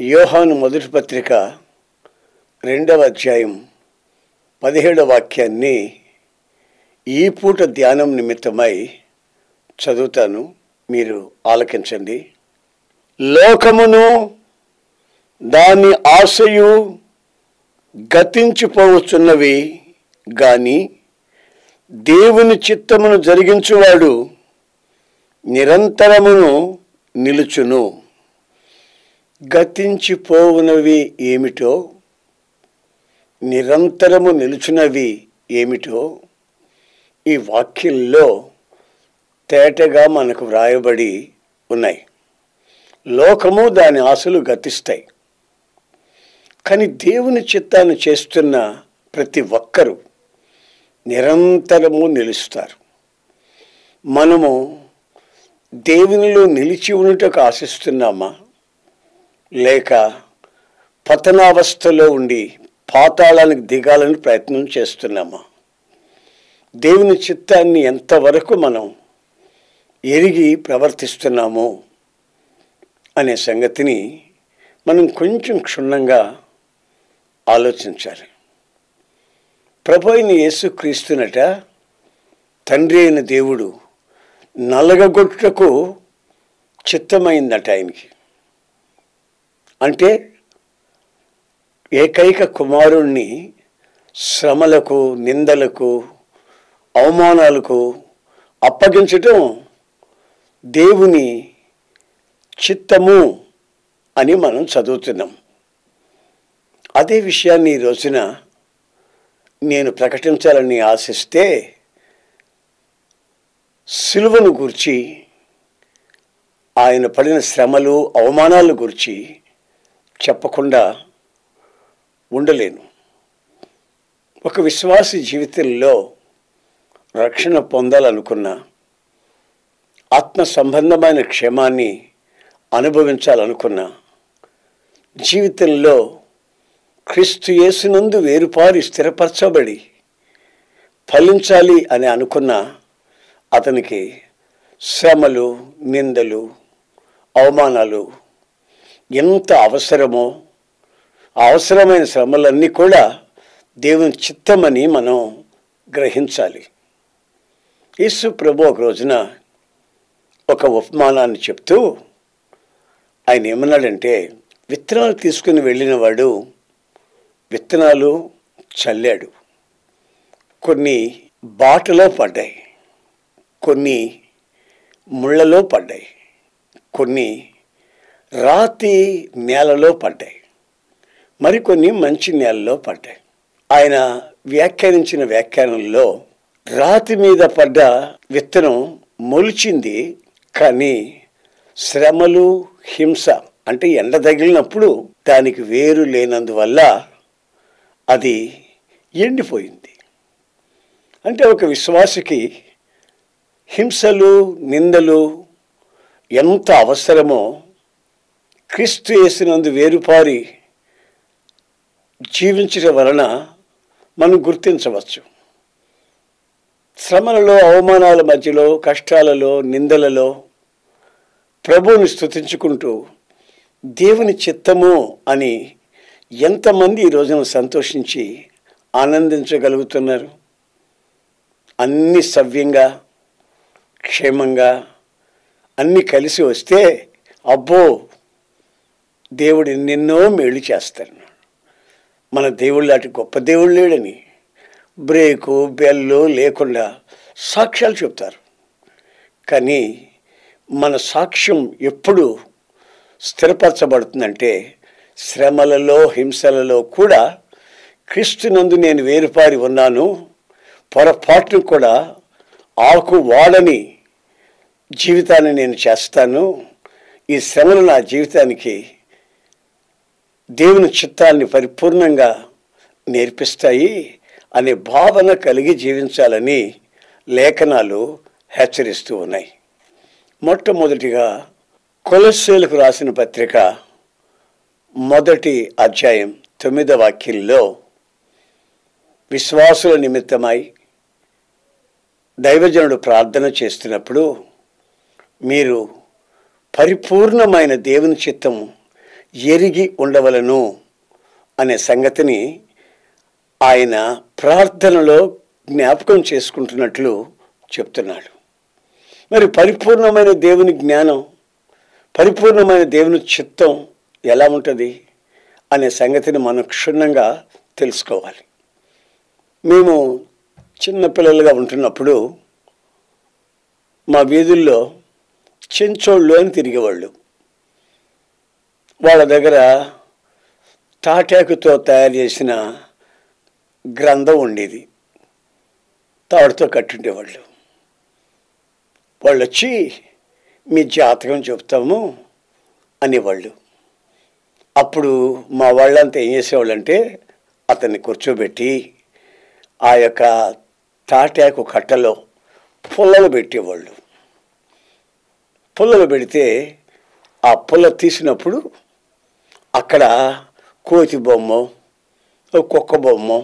యోహాను మొదటి పత్రిక రెండవ అధ్యాయం పదిహేడవ వాక్యాన్ని ఈ పూట ధ్యానం నిమిత్తమై చదువుతాను. మీరు ఆలకించండి. లోకమును దాని ఆశయు గతించిపోవచ్చున్నవి గాని దేవుని చిత్తమును జరిగించువాడు నిరంతరమును నిలుచును. గతించిపోవునవి ఏమిటో? నిరంతరము నిలుచునవి ఏమిటో? ఈ వాక్యంలో తేటగా మనకు వ్రాయబడి ఉన్నాయి. లోకము దాని ఆశలు గతిస్తాయి. కానీ దేవుని చిత్తాన్ని చేస్తున్న ప్రతి ఒక్కరూ నిరంతరము నిలుస్తారు. మనము దేవునిలో నిలిచి ఉండటకు ఆశిస్తున్నామా? లేక పతనావస్థలో ఉండి పాతాళానికి దిగాలని ప్రయత్నం చేస్తున్నామా? దేవుని చిత్తాన్ని ఎంతవరకు మనం ఎరిగి ప్రవర్తిస్తున్నామో అనే సంగతిని మనం కొంచెం క్షుణ్ణంగా ఆలోచించాలి. ప్రభు అయిన యేసుక్రీస్తునట తండ్రి అయిన దేవుడు నలగగొట్టుటకు చిత్తమైందట ఆయనకి. అంటే ఏకైక కుమారుణ్ణి శ్రమలకు నిందలకు అవమానాలకు అప్పగించటం దేవుని చిత్తము అని మనం చదువుతున్నాం. అదే విషయాన్ని ఈ రోజున నేను ప్రకటించాలని ఆశిస్తే సిలువను గురించి ఆయన పడిన శ్రమలు అవమానాలు గురించి చెప్పకుండా ఉండలేను. ఒక విశ్వాసి జీవితంలో రక్షణ పొందాలనుకున్న ఆత్మ సంబంధమైన క్షేమాన్ని అనుభవించాలనుకున్న జీవితంలో క్రీస్తు యేసునందు వేరుపారి స్థిరపరచబడి ఫలించాలి అని అనుకున్న అతనికి శ్రమలు నిందలు అవమానాలు ఎంత అవసరమో అవసరమైన శ్రమలన్నీ కూడా దేవుని చిత్తమని మనం గ్రహించాలి. యేసు ప్రభు ఒక రోజున ఒక ఉపమానాన్ని చెప్తూ ఆయన ఏమన్నాడంటే విత్తనాలు తీసుకుని వెళ్ళిన వాడు విత్తనాలు చల్లాడు. కొన్ని బాటలో పడ్డాయి. కొన్ని ముళ్ళలో పడ్డాయి. కొన్ని రాతి నేలలో పడ్డాయి. మరికొన్ని మంచి నేలలో పడ్డాయి. ఆయన వ్యాఖ్యానించిన వ్యాఖ్యానంలో రాతి మీద పడ్డ విత్తనం మొలిచింది కానీ శ్రమలు హింస అంటే ఎండ తగిలినప్పుడు దానికి వేరు లేనందువల్ల అది ఎండిపోయింది. అంటే ఒక విశ్వాసికి హింసలు నిందలు ఎంత అవసరమో క్రీస్తు వేసినందు వేరుపారి జీవించడం వలన మనం గుర్తించవచ్చు. శ్రమలలో అవమానాల మధ్యలో కష్టాలలో నిందలలో ప్రభువుని స్థుతించుకుంటూ దేవుని చిత్తము అని ఎంతమంది ఈ రోజున సంతోషించి ఆనందించగలుగుతున్నారు? అన్ని సవ్యంగా క్షేమంగా అన్నీ కలిసి వస్తే అబ్బో దేవుడు ఎన్నెన్నో మేలు చేస్తాడు. మన దేవుడు లాంటి గొప్ప దేవుడు లేడని బ్రేకు బెల్లు లేకుండా సాక్ష్యాలు చెప్తారు కానీ మన సాక్ష్యం ఎప్పుడు స్థిరపరచబడుతుందంటే శ్రమలలో హింసలలో కూడా క్రీస్తునందు నేను వేరుపారి ఉన్నాను. పొరపాటును కూడా ఆకు వాడని జీవితాన్ని నేను చేస్తాను. ఈ శ్రమలు నా జీవితానికి దేవుని చిత్తాన్ని పరిపూర్ణంగా నేర్పిస్తాయి అనే భావన కలిగి జీవించాలని లేఖనాలు హెచ్చరిస్తూ ఉన్నాయి. మొట్టమొదటిగా కొలస్సేలకు రాసిన పత్రిక మొదటి అధ్యాయం తొమ్మిదవ వాక్యంలో విశ్వాసుల నిమిత్తమై దైవజనుడు ప్రార్థన చేస్తున్నప్పుడు మీరు పరిపూర్ణమైన దేవుని చిత్తం ఎరిగి ఉండవలను అనే సంగతిని ఆయన ప్రార్థనలో జ్ఞాపకం చేసుకుంటున్నట్లు చెప్తున్నాడు. మరి పరిపూర్ణమైన దేవుని జ్ఞానం పరిపూర్ణమైన దేవుని చిత్తం ఎలా ఉంటుంది అనే సంగతిని మనం క్షుణ్ణంగా తెలుసుకోవాలి. మేము చిన్నపిల్లలుగా ఉంటున్నప్పుడు మా వీధుల్లో చెంచోళ్ళు అని తిరిగేవాళ్ళు. వాళ్ళ దగ్గర తాటాకుతో తయారు చేసిన గ్రంథం ఉండేది. తాడుతో కట్టుండేవాళ్ళు. వాళ్ళు వచ్చి మీ జాతకం చెప్తాము అనేవాళ్ళు. అప్పుడు మా వాళ్ళంతా ఏం చేసేవాళ్ళంటే అతన్ని కూర్చోబెట్టి ఆ యొక్క తాటాకు కట్టలో పుల్లలు పెట్టేవాళ్ళు. పుల్లలు పెడితే ఆ పుల్ల తీసినప్పుడు అక్కడ కోతి బొమ్మ కుక్క బొమ్మ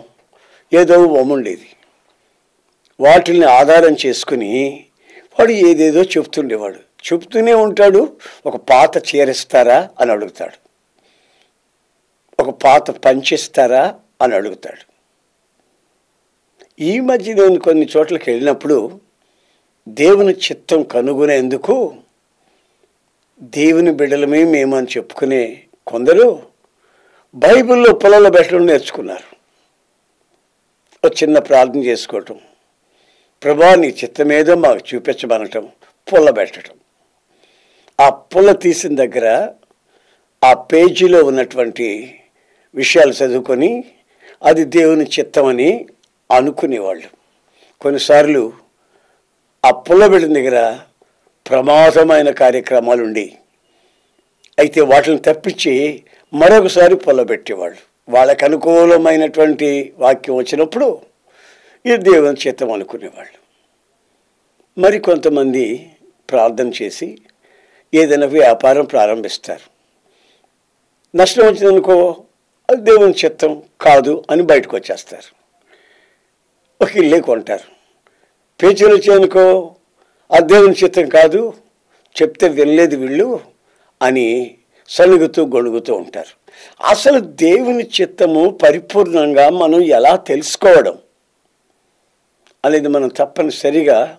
ఏదో బొమ్మ ఉండేది. వాటిని ఆధారం చేసుకుని వాడు ఏదేదో చెప్తుండేవాడు. చెప్తూనే ఉంటాడు. ఒక పాత చేరిస్తారా అని అడుగుతాడు. ఒక పాత పంచిస్తారా అని అడుగుతాడు. ఈ మధ్య నేను కొన్ని చోట్లకి వెళ్ళినప్పుడు దేవుని చిత్తం కనుగొనేందుకు దేవుని బిడ్డలమే మేమని చెప్పుకునే కొందరు బైబిల్లో పొలంలో పెట్టడం నేర్చుకున్నారు. ఒక చిన్న ప్రార్థన చేసుకోవటం ప్రభా నీ చిత్తమేదో మాకు చూపించమనటం పుల్ల పెట్టడం ఆ పుల్ల తీసిన దగ్గర ఆ పేజీలో ఉన్నటువంటి విషయాలు చదువుకొని అది దేవుని చిత్తమని అనుకునేవాళ్ళు. కొన్నిసార్లు ఆ పుల్లబెట్టిన దగ్గర ప్రమాదమైన కార్యక్రమాలు ఉండేవి అయితే వాటిని తప్పించి మరొకసారి పొలబెట్టేవాళ్ళు. వాళ్ళకు అనుకూలమైనటువంటి వాక్యం వచ్చినప్పుడు ఇది దేవుని చిత్తం అనుకునేవాళ్ళు. మరి కొంతమంది ప్రార్థన చేసి ఏదైనా వ్యాపారం ప్రారంభిస్తారు. నష్టం వచ్చిందనుకో అది దేవుని చిత్తం కాదు అని బయటకు వచ్చేస్తారు. ఒక ఇల్లే కొంటారు. పేచీలు వచ్చాయనుకో అది దేవుని చిత్తం కాదు చెప్తే వినలేదు వీళ్ళు అని సలుగుతూ గొణుగుతూ ఉంటారు. అసలు దేవుని చిత్తము పరిపూర్ణంగా మనం ఎలా తెలుసుకోవడం అనేది మనం తప్పనిసరిగా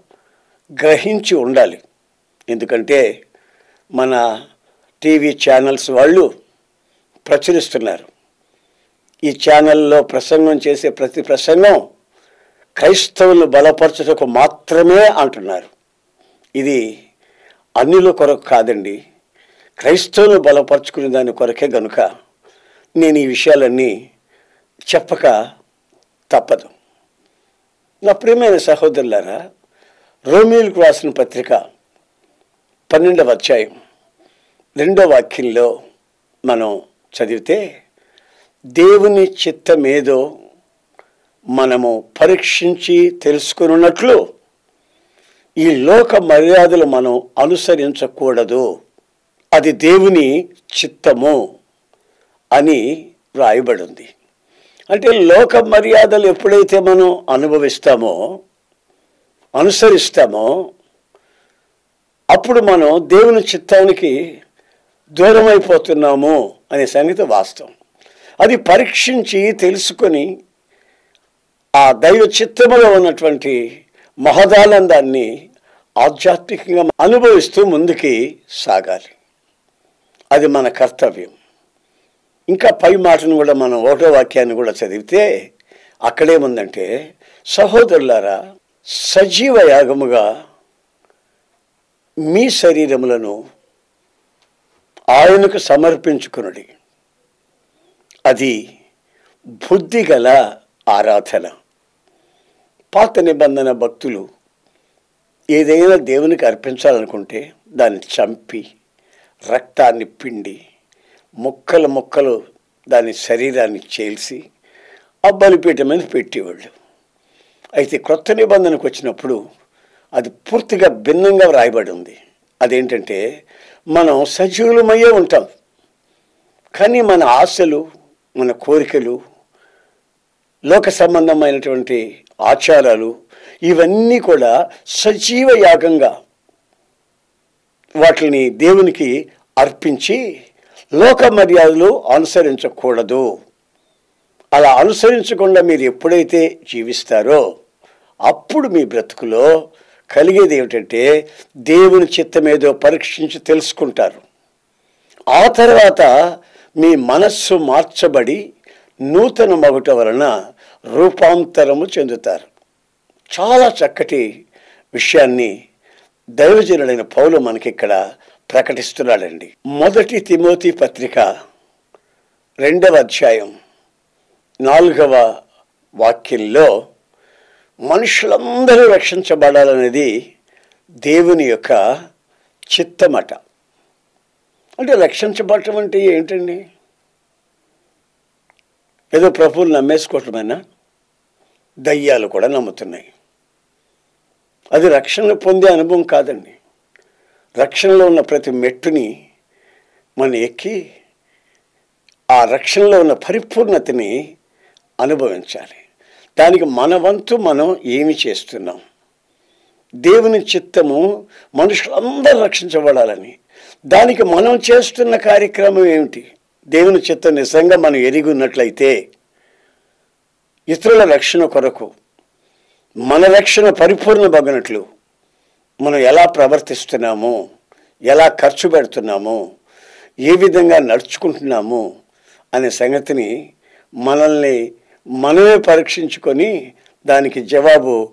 గ్రహించి ఉండాలి. ఎందుకంటే మన టీవీ ఛానల్స్ వాళ్ళు ప్రచురిస్తున్నారు. ఈ ఛానల్లో ప్రసంగం చేసే ప్రతి ప్రసంగం క్రైస్తవులు బలపరచుటకు మాత్రమే అంటున్నారు. ఇది అన్నిల కొరకు కాదండి క్రైస్తవులు బలపరుచుకునే దాని కొరకే గనుక నేను ఈ విషయాలన్నీ చెప్పక తప్పదు. నా ప్రియమైన సహోదరులారా రోమిలకు రాసిన పత్రిక పన్నెండవ అధ్యాయం రెండో వాక్యంలో మనం చదివితే దేవుని చిత్తమేదో మనము పరీక్షించి తెలుసుకున్నట్లు ఈ లోక మర్యాదలు మనం అనుసరించకూడదు. అది దేవుని చిత్తము అని రాయబడింది అంటే లోక మర్యాదలు ఎప్పుడైతే మనం అనుభవిస్తామో అనుసరిస్తామో అప్పుడు మనం దేవుని చిత్తానికి దూరం అయిపోతున్నాము అనే సంగతి వాస్తవం. అది పరీక్షించి తెలుసుకొని ఆ దైవ చిత్తములో ఉన్నటువంటి మహదానందాన్ని ఆధ్యాత్మికంగా అనుభవిస్తూ ముందుకి సాగాలి. అది మన కర్తవ్యం. ఇంకా పై మాటను కూడా మనం ఒకటో వాక్యాన్ని కూడా చదివితే అక్కడేముందంటే సహోదరులారా సజీవ యాగముగా మీ శరీరములను ఆయనకు సమర్పించుకునుడి. అది బుద్ధిగల ఆరాధన. పాత నిబంధన భక్తులు ఏదైనా దేవునికి అర్పించాలనుకుంటే దాన్ని చంపి రక్తాన్ని పిండి ముక్కలు ముక్కలు దాని శరీరాన్ని చేల్చి ఆ బలిపీఠ మీద పెట్టేవాళ్ళు. అయితే క్రొత్త నిబంధనకు వచ్చినప్పుడు అది పూర్తిగా భిన్నంగా వ్రాయబడి ఉంది. అదేంటంటే మనం సజీవులమయ్యే ఉంటాం. కానీ మన ఆశలు మన కోరికలు లోక సంబంధమైనటువంటి ఆచారాలు ఇవన్నీ కూడా సజీవ యాగంగా వాటిని దేవునికి అర్పించి లోక మర్యాదలు అనుసరించకూడదు. అలా అనుసరించకుండా మీరు ఎప్పుడైతే జీవిస్తారో అప్పుడు మీ బ్రతుకులో కలిగేది ఏమిటంటే దేవుని చిత్తమేదో పరీక్షించి తెలుసుకుంటారు. ఆ తర్వాత మీ మనస్సు మార్చబడి నూతన మగుట వలన రూపాంతరము చెందుతారు. చాలా చక్కటి విషయాన్ని దైవజనుడైన పౌలు మనకిక్కడ ప్రకటిస్తున్నాడండి. మొదటి తిమోతి పత్రిక రెండవ అధ్యాయం నాలుగవ వాక్యంలో మనుషులందరూ రక్షించబడాలనేది దేవుని యొక్క చిత్తమట. అంటే రక్షించబడటం అంటే ఏంటండి? ఏదో ప్రభువులు నమ్మేసుకోవటమేనా? దయ్యాలు కూడా నమ్ముతున్నాయి. అది రక్షణ పొందే అనుభవం కాదండి. రక్షణలో ఉన్న ప్రతి మెట్టుని మనం ఎక్కి ఆ రక్షణలో ఉన్న పరిపూర్ణతని అనుభవించాలి. దానికి మన వంతు మనం ఏమి చేస్తున్నాం? దేవుని చిత్తము మనుషులందరూ రక్షించబడాలని. దానికి మనం చేస్తున్న కార్యక్రమం ఏమిటి? దేవుని చిత్తం నిజంగా మనం ఎరిగి ఉన్నట్లయితే ఇతరుల రక్షణ కొరకు మన రక్షణ పరిపూర్ణ బగనట్లు మనం ఎలా ప్రవర్తిస్తున్నాము ఎలా ఖర్చు పెడుతున్నాము ఏ విధంగా నడుచుకుంటున్నాము అనే సంగతిని మనల్ని మనమే పరీక్షించుకొని దానికి జవాబు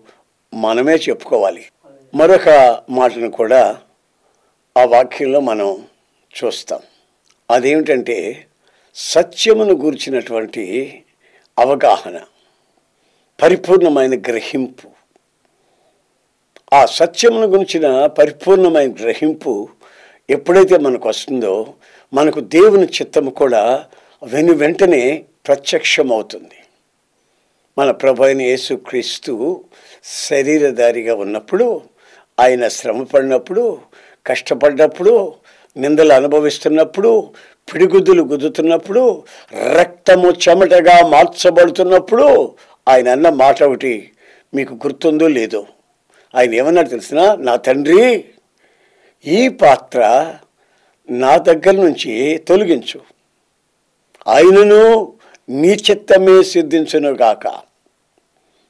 మనమే చెప్పుకోవాలి. మరొక మాటను కూడా ఆ వాక్యంలో మనం చూస్తాం. అదేమిటంటే సత్యమును గూర్చినటువంటి అవగాహన. పరిపూర్ణమైన గ్రహింపు. ఆ సత్యమును గురించిన పరిపూర్ణమైన గ్రహింపు ఎప్పుడైతే మనకు వస్తుందో మనకు దేవుని చిత్తము కూడా వెను వెంటనే ప్రత్యక్షమవుతుంది. మన ప్రభు అయిన యేసుక్రీస్తు శరీరధారిగా ఉన్నప్పుడు ఆయన శ్రమ పడినప్పుడు కష్టపడ్డప్పుడు నిందలు అనుభవిస్తున్నప్పుడు పిడిగుద్దులు గుద్దుతున్నప్పుడు రక్తము చెమటగా మార్చబడుతున్నప్పుడు ఆయన అన్న మాట ఒకటి మీకు గుర్తుందో లేదో. ఆయన ఏమన్నాడు తెలిసిన? నా తండ్రి ఈ పాత్ర నా దగ్గర నుంచి తొలగించు. ఆయనను నీ చిత్తమే సిద్ధించును గాక.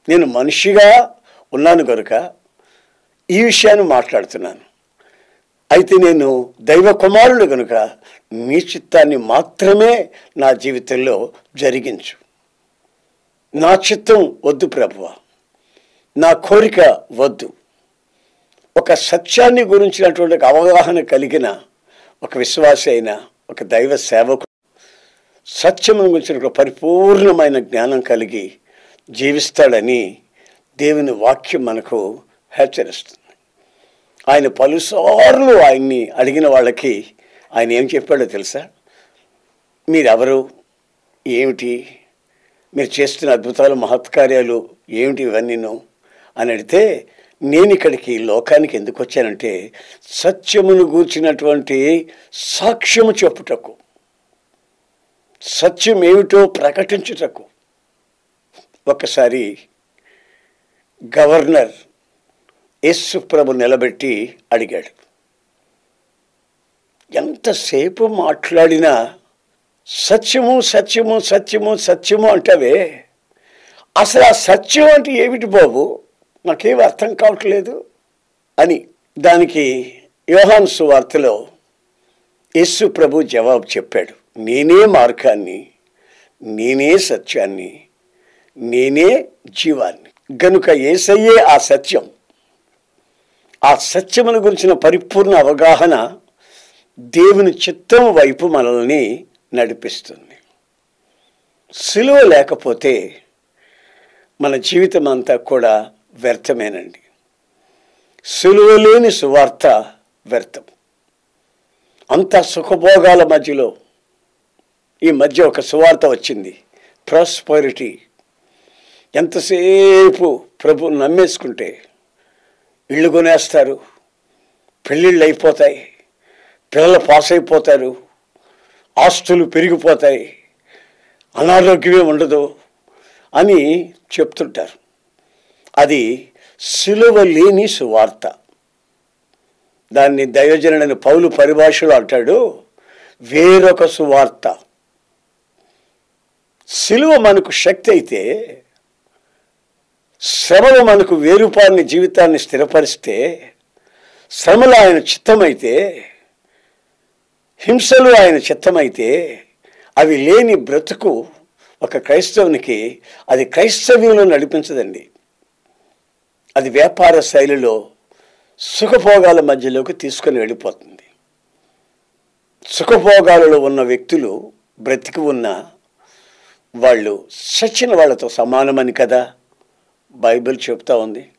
నేను మనిషిగా ఉన్నాను కనుక ఈ విషయాన్ని మాట్లాడుతున్నాను. అయితే నేను దైవ కుమారుడు కనుక నీ చిత్తాన్ని మాత్రమే నా జీవితంలో జరిగించు. నా చిత్తం వద్దు ప్రభువ. నా కోరిక వద్దు. ఒక సత్యాన్ని గురించినటువంటి ఒక అవగాహన కలిగిన ఒక విశ్వాసి అయినా ఒక దైవ సేవకు సత్యమును గురించిన ఒక పరిపూర్ణమైన జ్ఞానం కలిగి జీవిస్తాడని దేవుని వాక్యం మనకు హెచ్చరిస్తుంది. ఆయన పలుసార్లు ఆయన్ని అడిగిన వాళ్ళకి ఆయన ఏం చెప్పాడో తెలుసా? మీరెవరు? ఏమిటి? మీరు చేస్తున్న అద్భుతాలు మహత్కార్యాలు ఏమిటి ఇవన్నీను అని అడిగితే నేను ఇక్కడికి లోకానికి ఎందుకు వచ్చానంటే సత్యమును గూర్చినటువంటి సాక్ష్యము చెప్పుటకు. సత్యం ఏమిటో ప్రకటించుటకు. ఒకసారి గవర్నర్ యేసు ప్రభు నిలబెట్టి అడిగాడు. ఎంతసేపు మాట్లాడినా సత్యము సత్యము సత్యము సత్యము అంటవే. అసలు ఆ సత్యం అంటే ఏమిటి బాబు? నాకేం అర్థం కావట్లేదు అని దానికి యోహాన్ సువార్తలో యస్సు ప్రభు జవాబు చెప్పాడు. నేనే మార్గాన్ని నేనే సత్యాన్ని నేనే జీవాన్ని. గనుక ఏసయ్యే ఆ సత్యం ఆ సత్యమును గురించిన పరిపూర్ణ అవగాహన దేవుని చిత్తం వైపు మనల్ని నడిపిస్తుంది. సిలువ లేకపోతే మన జీవితం అంతా కూడా వ్యర్థమేనండి. సులువ లేని సువార్త వ్యర్థం. అంత సుఖభోగాల మధ్యలో ఈ మధ్య ఒక సువార్త వచ్చింది. ప్రాస్పరిటీ. ఎంతసేపు ప్రభు నమ్మేసుకుంటే ఇళ్ళు కొనేస్తారు పెళ్ళిళ్ళు అయిపోతాయి పిల్లలు పాస్ అయిపోతారు ఆస్తులు పెరిగిపోతాయి అనారోగ్యమే ఉండదు అని చెప్తుంటారు. అది సిలువ లేని సువార్త. దాన్ని దైవజనుడైన పౌలు పరిభాషలో అంటాడు వేరొక సువార్త. సిలువ మనకు శక్తి అయితే శ్రమలు మనకు వేరుపాలని జీవితాన్ని స్థిరపరిస్తే శ్రమలు ఆయన చిత్తమైతే హింసలు ఆయన చిత్తమైతే అవి లేని బ్రతుకు ఒక క్రైస్తవునికి అది క్రైస్తవ్యంలో నడిపించదండి. అది వ్యాపార శైలిలో సుఖభోగాల మధ్యలోకి తీసుకొని వెళ్ళిపోతుంది. సుఖభోగాలలో ఉన్న వ్యక్తులు బ్రతికి ఉన్న వాళ్ళు సచిన వాళ్ళతో సమానమని కదా బైబిల్ చెప్తా ఉంది.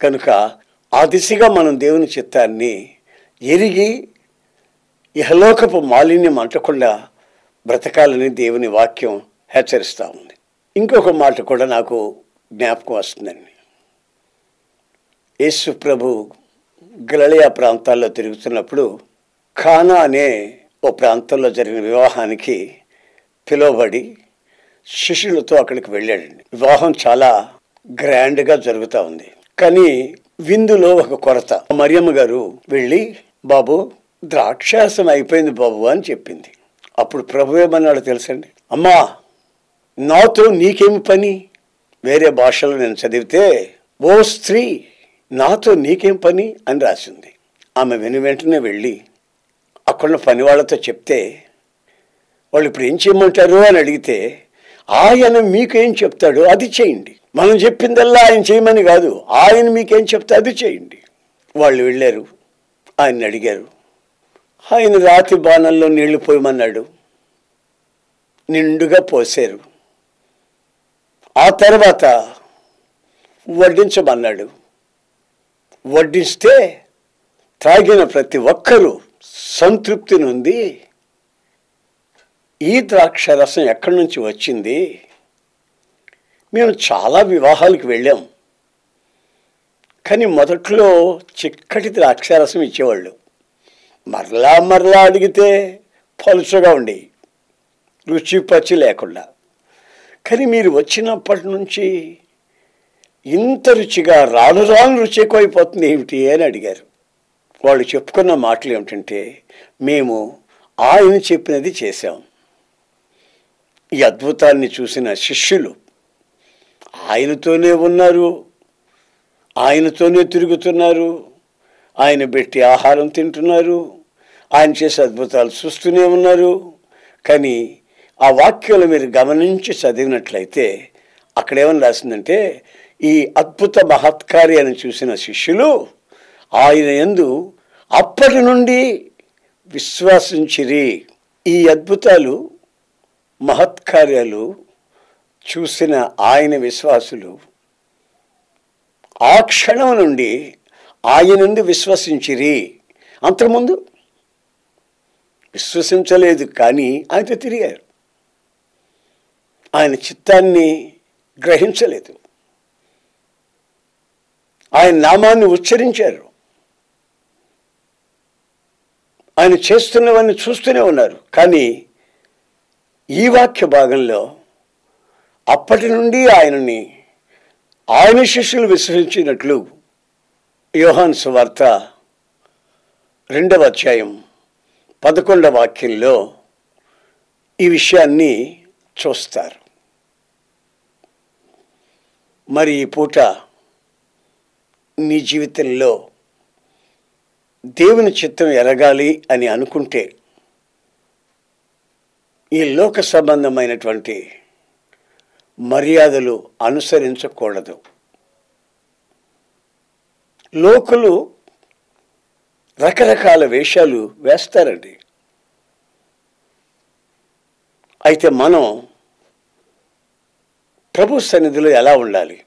కనుక ఆ దిశగా మనం దేవుని చిత్తాన్ని ఎరిగి ఇహలోకపు మాలిన్యం అంటకుండా బ్రతకాలని దేవుని వాక్యం హెచ్చరిస్తూ ఉంది. ఇంకొక మాట కూడా నాకు జ్ఞాపకం వస్తుందండి. యేసు ప్రభు గలలియా ప్రాంతాల్లో తిరుగుతున్నప్పుడు ఖానా అనే ఓ ప్రాంతంలో జరిగిన వివాహానికి పిలువబడి శిష్యులతో అక్కడికి వెళ్ళాడండి. వివాహం చాలా గ్రాండ్గా జరుగుతూ ఉంది. కానీ విందులో ఒక కొరత. మరియమ్మ గారు వెళ్ళి బాబు ద్రాక్షాసం అయిపోయింది బాబు అని చెప్పింది. అప్పుడు ప్రభు ఏమన్నాడు తెలుసండి? అమ్మా నాతో నీకేమి పని? వేరే భాషలో నేను చదివితే ఓ స్త్రీ నాతో నీకేం పని? అని రాసింది. ఆమె వెను వెంటనే వెళ్ళి అక్కడున్న పని వాళ్ళతో చెప్తే వాళ్ళు ఇప్పుడు ఏం చేయమంటారు అని అడిగితే ఆయన మీకేం చెప్తాడో అది చేయండి. మనం చెప్పిందల్లా ఆయన చేయమని కాదు ఆయన మీకేం చెప్తే అది చేయండి. వాళ్ళు వెళ్ళారు. ఆయన అడిగారు. ఆయన రాతి బాణంలో నీళ్ళు పోయమన్నాడు. నిండుగా పోసారు ఆ తర్వాత వడ్డించమన్నాడు. వడ్డిస్తే త్రాగిన ప్రతి ఒక్కరూ సంతృప్తి నుండి ఈ ద్రాక్ష రసం ఎక్కడి నుంచి వచ్చింది? మేము చాలా వివాహాలకు వెళ్ళాం. కానీ మొదట్లో చిక్కటి ద్రాక్షారసం ఇచ్చేవాళ్ళు. మరలా మరలా అడిగితే పలుచగా ఉండి రుచి పచ్చి లేకుండా. కానీ మీరు వచ్చినప్పటి నుంచి ఇంత రుచిగా రాను రాను రుచి ఎక్కువైపోతుంది ఏమిటి అని అడిగారు. వాళ్ళు చెప్పుకున్న మాటలు ఏమిటంటే మేము ఆయన చెప్పినది చేశాం. ఈ అద్భుతాన్ని చూసిన శిష్యులు ఆయనతోనే ఉన్నారు ఆయనతోనే తిరుగుతున్నారు ఆయన పెట్టి ఆహారం తింటున్నారు. ఆయన చేసే అద్భుతాలు చూస్తూనే ఉన్నారు. కానీ ఆ వాక్యాలు మీరు గమనించి చదివినట్లయితే అక్కడేమని రాసిందంటే ఈ అద్భుత మహత్కార్యాన్ని చూసిన శిష్యులు ఆయన ఎందు అప్పటి నుండి విశ్వాసించిరి. ఈ అద్భుతాలు మహత్కార్యాలు చూసిన ఆయన విశ్వాసులు ఆ క్షణం నుండి ఆయన నుండి విశ్వసించిరి. అంతకుముందు విశ్వసించలేదు కానీ ఆయనతో తిరిగారు. ఆయన చిత్తాన్ని గ్రహించలేదు. ఆయన నామాన్ని ఉచ్చరించారు. ఆయన చేస్తున్నవన్నీ చూస్తూనే ఉన్నారు. కానీ ఈ వాక్య భాగంలో అప్పటి నుండి ఆయనని ఆయన శిష్యులు విశ్వసించినట్లు యోహాన్ సువార్త రెండవ అధ్యాయం పదకొండవ వాక్యంలో ఈ విషయాన్ని చూస్తారు. మరి ఈ పూట నీ జీవితంలో దేవుని చిత్తం ఎరగాలి అని అనుకుంటే ఈ లోక సంబంధమైనటువంటి మర్యాదలు అనుసరించకూడదు. లోకులు రకరకాల వేషాలు వేస్తారండి. అయితే మనం ప్రభు సన్నిధిలో ఎలా ఉండాలి?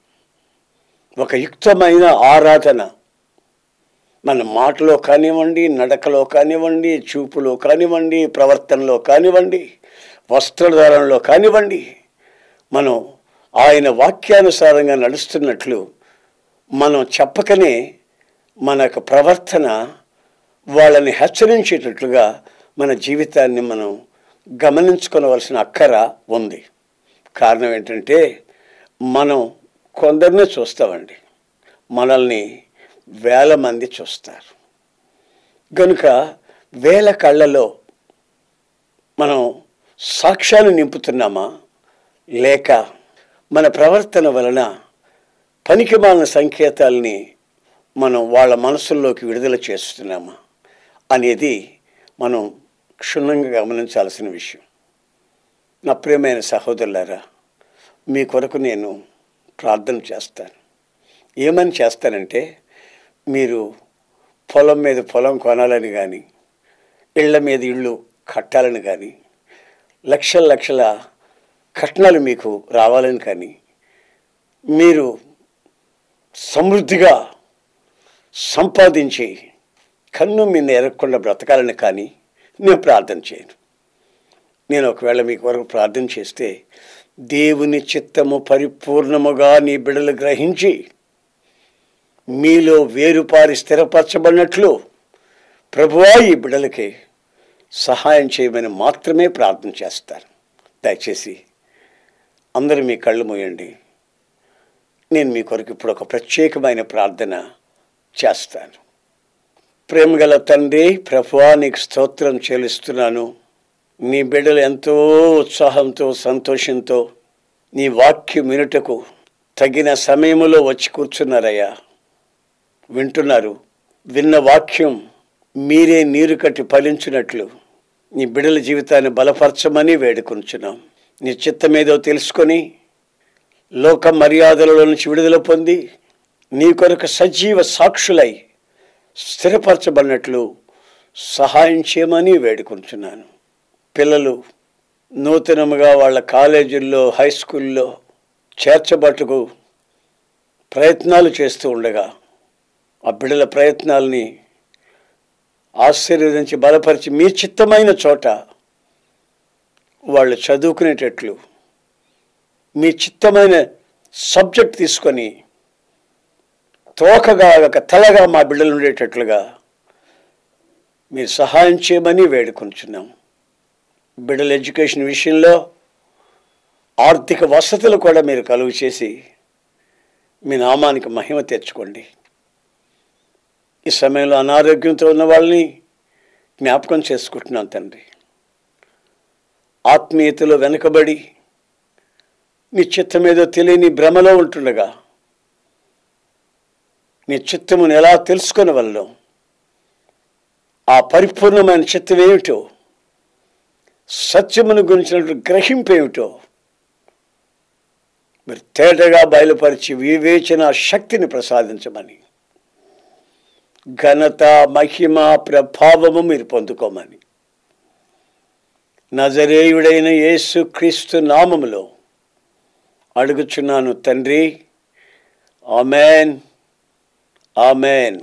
ఒక యుక్తమైన ఆరాధన. మన మాటలో కానివ్వండి నడకలో కానివ్వండి చూపులో కానివ్వండి ప్రవర్తనలో కానివ్వండి వస్త్రధారణలో కానివ్వండి మనం ఆయన వాక్యానుసారంగా నడుస్తున్నట్లు మనం చెప్పకనే మన యొక్క ప్రవర్తన వాళ్ళని హెచ్చరించేటట్లుగా మన జీవితాన్ని మనం గమనించుకోవలసిన అక్కర ఉంది. కారణం ఏంటంటే మనం కొందరినే చూస్తామండి. మనల్ని వేల మంది చూస్తారు. కనుక వేల కళ్ళలో మనం సాక్ష్యాన్ని నింపుతున్నామా? లేక మన ప్రవర్తన వలన పనికిమాలిన సంకేతాలని మనం వాళ్ళ మనసుల్లోకి విడుదల చేస్తున్నామా అనేది మనం క్షుణ్ణంగా గమనించాల్సిన విషయం. నా ప్రియమైన సహోదరులారా మీ కొరకు నేను ప్రార్థన చేస్తాను. ఏమని చేస్తానంటే మీరు పొలం మీద పొలం కొనాలని కానీ ఇళ్ళ మీద ఇళ్ళు కట్టాలని కానీ లక్షల లక్షల కట్నాలు మీకు రావాలని కానీ మీరు సమృద్ధిగా సంపాదించి కన్ను మీద ఎరగకుండా బ్రతకాలని కానీ నేను ప్రార్థన చేయను. నేను ఒకవేళ మీ కొరకు ప్రార్థన చేస్తే దేవుని చిత్తము పరిపూర్ణముగా నీ బిడలు గ్రహించి మీలో వేరుపారి స్థిరపరచబడినట్లు ప్రభువా ఈ బిడలకి సహాయం చేయమని మాత్రమే ప్రార్థన చేస్తారు. దయచేసి అందరూ మీ కళ్ళు మూయండి. నేను మీ కొరకు ఇప్పుడు ఒక ప్రత్యేకమైన ప్రార్థన చేస్తాను. ప్రేమగల తండ్రి ప్రభువా నీకు స్తోత్రం చెల్లిస్తున్నాను. నీ బిడ్డలు ఎంతో ఉత్సాహంతో సంతోషంతో నీ వాక్యం వినుటకు తగిన సమయంలో వచ్చి కూర్చున్నారయ్యా. వింటున్నారు. విన్న వాక్యం మీరే నీరు కట్టి ఫలించినట్లు నీ బిడ్డల జీవితాన్ని బలపరచమని వేడుకొంచున్నాం. నీ చిత్తమేదో తెలుసుకొని లోక మర్యాదలలో నుంచి విడుదల పొంది నీ కొరకు సజీవ సాక్షులై స్థిరపరచబడినట్లు సహాయం చేయమని వేడుకుంటున్నాను. పిల్లలు నూతనముగా వాళ్ళ కాలేజీల్లో హై స్కూల్లో చేర్చబట్టుకు ప్రయత్నాలు చేస్తూ ఉండగా ఆ బిడ్డల ప్రయత్నాల్ని ఆశీర్వదించి బలపరిచి మీ చిత్తమైన చోట వాళ్ళు చదువుకునేటట్లు మీ చిత్తమైన సబ్జెక్ట్ తీసుకొని తోకగా ఒక తలగా మా బిడ్డలు ఉండేటట్లుగా మీరు సహాయం చేయమని వేడుకొంచున్నాం. బిడ్డల ఎడ్యుకేషన్ విషయంలో ఆర్థిక వసతులు కూడా మీరు కలుగు చేసి మీ నామానికి మహిమ తెచ్చుకోండి. ఈ సమయంలో అనారోగ్యంతో ఉన్న వాళ్ళని జ్ఞాపకం చేసుకుంటున్నాను తండ్రి. ఆత్మీయతలో వెనుకబడి నీ చిత్తమేదో తెలియని భ్రమలో ఉంటుండగా నీ చిత్తమును ఎలా తెలుసుకొని వల్ల ఆ పరిపూర్ణమైన చిత్తం ఏమిటో సత్యమును గురించినట్లు గ్రహింపేమిటో? మీరు తేటగా బయలుపరిచి వివేచన శక్తిని ప్రసాదించమని. ఘనత మహిమ ప్రభావము మీరు పొందుకోమని. నజరేయుడైన యేసు క్రీస్తు నామములో అడుగుచున్నాను తండ్రి. ఆమెన్. Amen.